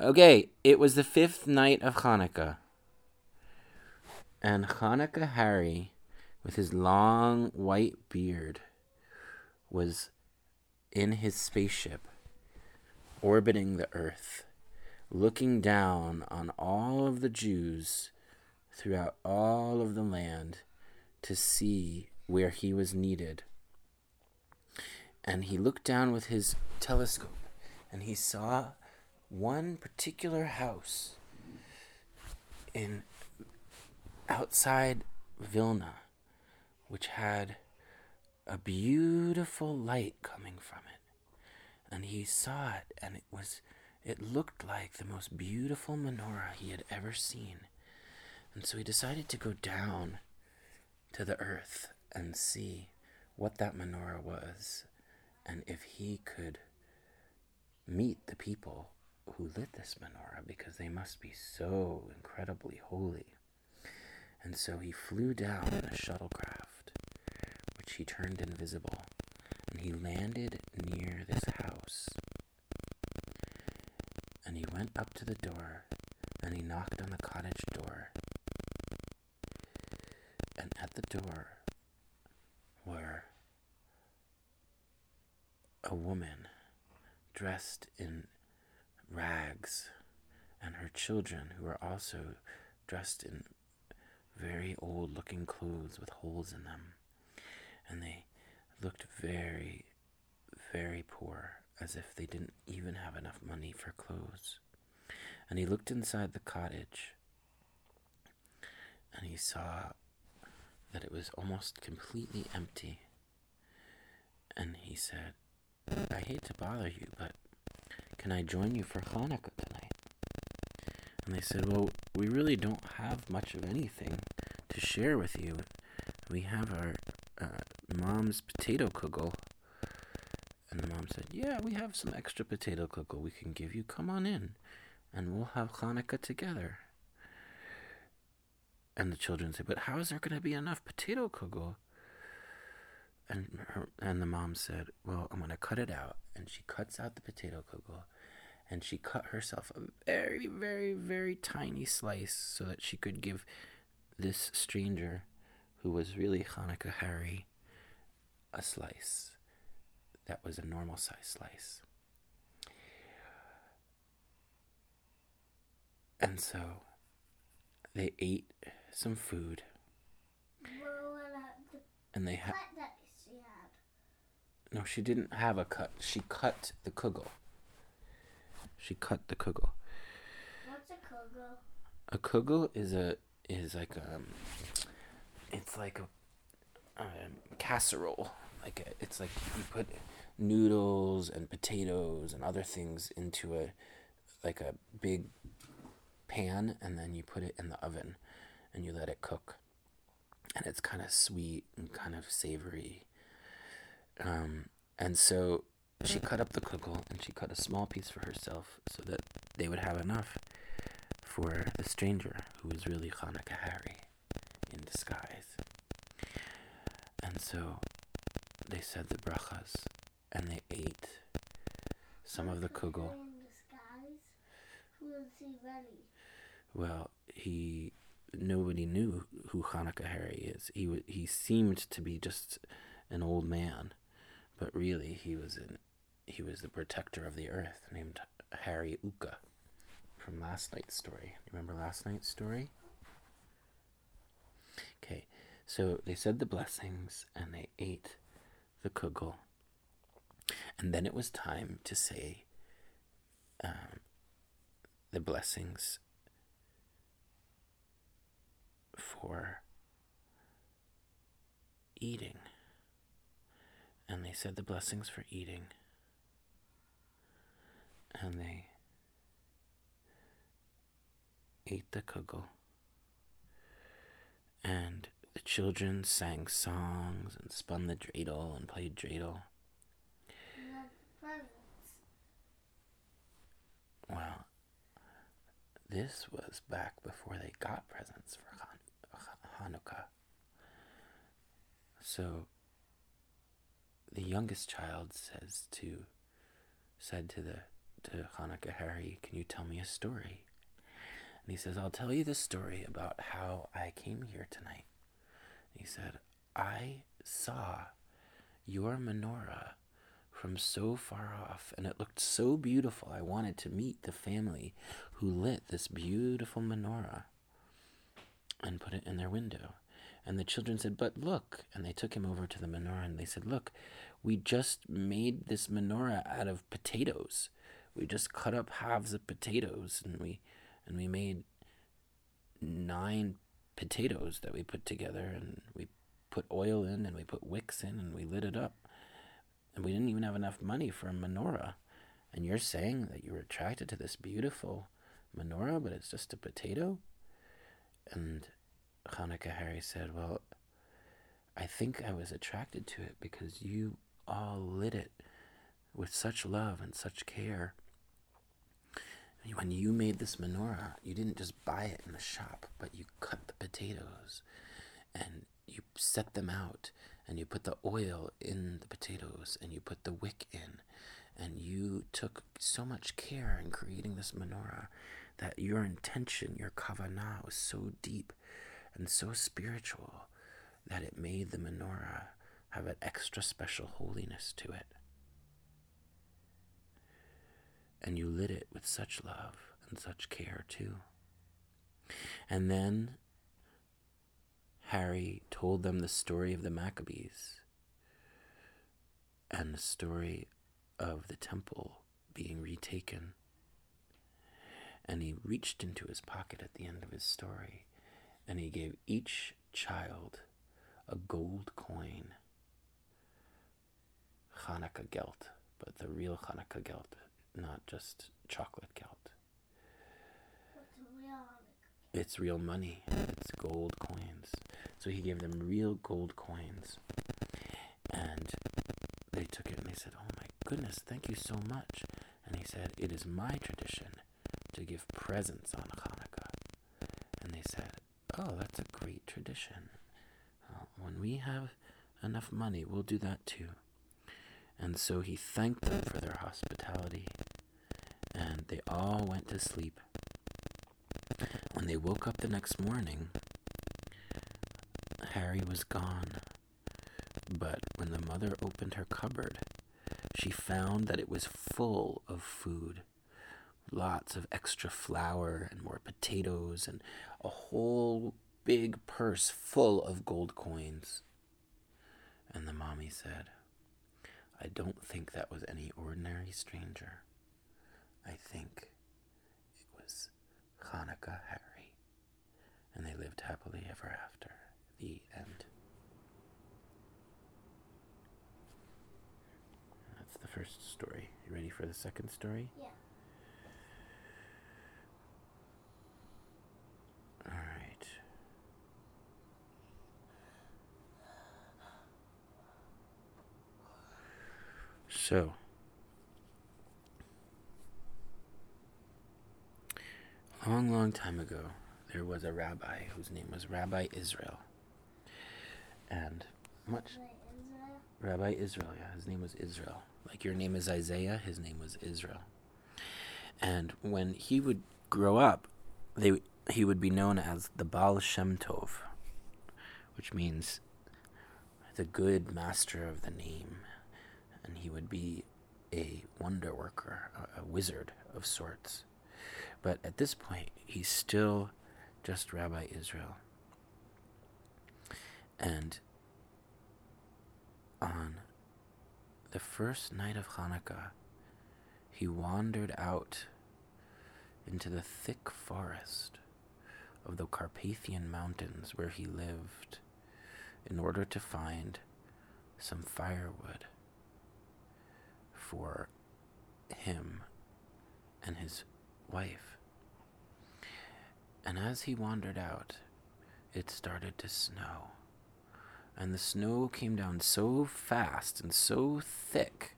Okay, it was the fifth night of Hanukkah. And Hanukkah Harry, with his long white beard, was in his spaceship, orbiting the earth, looking down on all of the Jews throughout all of the land to see where he was needed. And he looked down with his telescope and he saw one particular house in outside Vilna which had a beautiful light coming from it. And he saw it and it was it looked like the most beautiful menorah he had ever seen. And so he decided to go down to the earth and see what that menorah was and if he could meet the people who lit this menorah because they must be so incredibly holy. And so he flew down in a shuttlecraft, which he turned invisible, and he landed near this house. And he went up to the door, and he knocked on the cottage door. And at the door were a woman dressed in rags, and her children, who were also dressed in very old looking clothes with holes in them. And they looked very, very poor, as if they didn't even have enough money for clothes. And he looked inside the cottage, and he saw that it was almost completely empty. And he said, I hate to bother you, but can I join you for Hanukkah tonight? And they said, Well, we really don't have much of anything to share with you. We have our uh, mom's potato kugel. And the mom said, Yeah, we have some extra potato kugel we can give you. Come on in, and we'll have Hanukkah together. And the children said, But how is there going to be enough potato kugel? And her, and the mom said, "Well, I'm going to cut it out." And she cuts out the potato kugel, and she cut herself a very, very, very tiny slice so that she could give this stranger, who was really Hanukkah Harry, a slice that was a normal size slice. And so they ate some food and they had no, she didn't have a cut. She cut the kugel. She cut the kugel. What's a kugel? A kugel is a is like a um, it's like a, a casserole. Like a, it's like you put noodles and potatoes and other things into a like a big pan and then you put it in the oven and you let it cook. And it's kind of sweet and kind of savory um, and so she cut up the kugel and she cut a small piece for herself so that they would have enough for the stranger who was really Hanukkah Harry in disguise. And so they said the brachas and they ate some of the kugel. Who is he really? Well, he nobody knew who Hanukkah Harry is. He he seemed to be just an old man but really he was in he was the protector of the earth named Harry Uka from last night's story. Remember last night's story? Okay, so they said the blessings and they ate the kugel. And then it was time to say um, the blessings for eating and they said the blessings for eating. And they ate the kugel. And the children sang songs and spun the dreidel and played dreidel. Well, this was back before they got presents for Han- Hanukkah. So the youngest child says to said to the to Hanukkah Harry, Can you tell me a story? And he says, I'll tell you the story about how I came here tonight. He said, I saw your menorah from so far off, and it looked so beautiful. I wanted to meet the family who lit this beautiful menorah and put it in their window. And the children said, But look. And they took him over to the menorah and they said, Look, we just made this menorah out of potatoes. We just cut up halves of potatoes and we and we made nine potatoes that we put together and we put oil in and we put wicks in and we lit it up. And we didn't even have enough money for a menorah. And you're saying that you were attracted to this beautiful menorah, but it's just a potato? And Hanukkah Harry said, Well, I think I was attracted to it because you all lit it with such love and such care. When you made this menorah, you didn't just buy it in the shop, but you cut the potatoes and you set them out and you put the oil in the potatoes and you put the wick in and you took so much care in creating this menorah that your intention, your kavanah was so deep and so spiritual that it made the menorah have an extra special holiness to it. And you lit it with such love and such care, too. And then Harry told them the story of the Maccabees and the story of the temple being retaken. And he reached into his pocket at the end of his story and he gave each child a gold coin. Hanukkah gelt, but the real Hanukkah gelt, not just chocolate gelt. Real It's real money. It's gold coins. So he gave them real gold coins. And they took it and they said, Oh my goodness, thank you so much. And he said, It is my tradition to give presents on Hanukkah. And they said, Oh, that's a great tradition. When we have enough money, we'll do that too. And so he thanked them for their hospitality. And they all went to sleep. When they woke up the next morning, Harry was gone. But when the mother opened her cupboard, she found that it was full of food. Lots of extra flour and more potatoes and a whole big purse full of gold coins. And the mommy said, I don't think that was any ordinary stranger. I think it was Hanukkah Harry. And they lived happily ever after. The end. That's the first story. You ready for the second story? Yeah. All right. So, long, long time ago, there was a rabbi whose name was Rabbi Israel. And much Wait, Israel? Rabbi Israel, yeah, his name was Israel. Like your name is Isaiah, his name was Israel. And when he would grow up, they he would be known as the Baal Shem Tov, which means the good master of the name. And he would be a wonder worker, a, a wizard of sorts. But at this point, he's still just Rabbi Israel. And on the first night of Hanukkah, he wandered out into the thick forest of the Carpathian Mountains where he lived in order to find some firewood for him and his wife. And as he wandered out, it started to snow. And the snow came down so fast and so thick,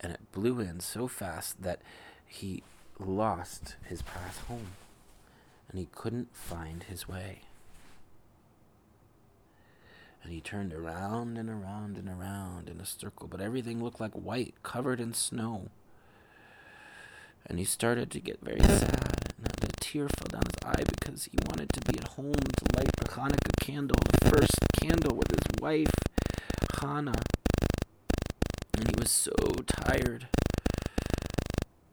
and it blew in so fast that he lost his path home and he couldn't find his way. And he turned around and around and around in a circle, but everything looked like white, covered in snow. And he started to get very sad, and a tear fell down his eye because he wanted to be at home to light the Hanukkah candle, the first candle with his wife, Hannah. And he was so tired,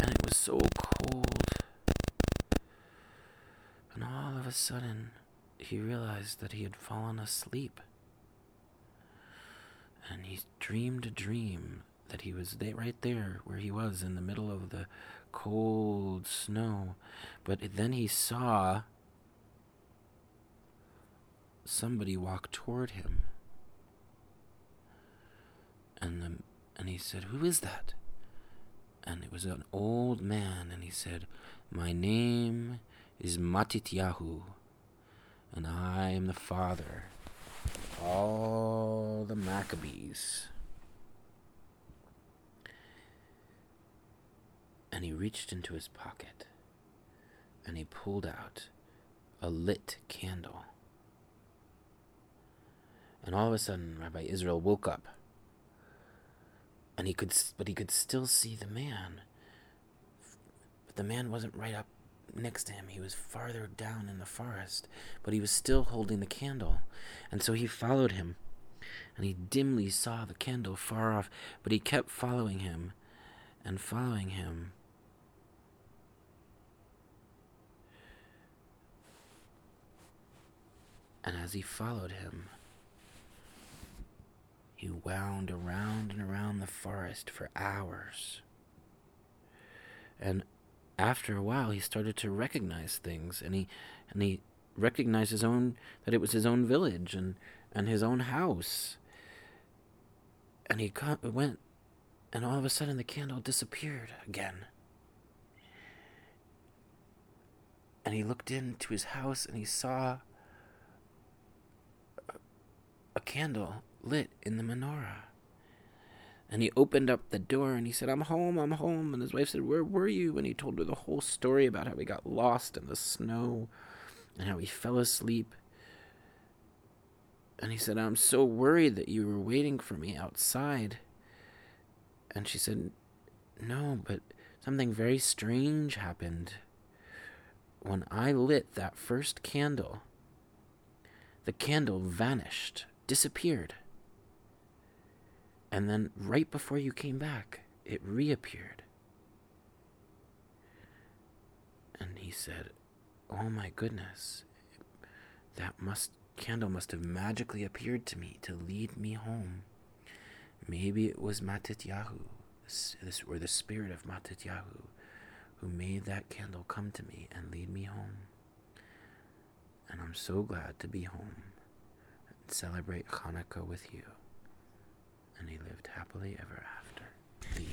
and it was so cold. And all of a sudden, he realized that he had fallen asleep. And he dreamed a dream that he was there, right there where he was in the middle of the cold snow. But then he saw somebody walk toward him. And the, and he said, "Who is that?" And it was an old man, and he said, "My name is Matityahu, and I am the father all the Maccabees." And he reached into his pocket and he pulled out a lit candle. And all of a sudden, Rabbi Israel woke up, and he could, but he could still see the man. But the man wasn't right up next to him; he was farther down in the forest. But he was still holding the candle, and so he followed him, and he dimly saw the candle far off. But he kept following him, and following him. And as he followed him, he wound around and around the forest for hours. And after a while, he started to recognize things, and he and he recognized his own that it was his own village and and his own house. And he went, and all of a sudden, the candle disappeared again. And he looked into his house, and he saw a candle lit in the menorah. And he opened up the door and he said, I'm home, I'm home. And his wife said, Where were you? And he told her the whole story about how he got lost in the snow and how he fell asleep. And he said, I'm so worried that you were waiting for me outside. And she said, No, but something very strange happened. When I lit that first candle, the candle vanished disappeared. And then, right before you came back, it reappeared. And he said, Oh my goodness, that must candle must have magically appeared to me to lead me home. Maybe it was Matityahu, this, or the spirit of Matityahu, who made that candle come to me and lead me home. And I'm so glad to be home and celebrate Hanukkah with you and he lived happily ever after. The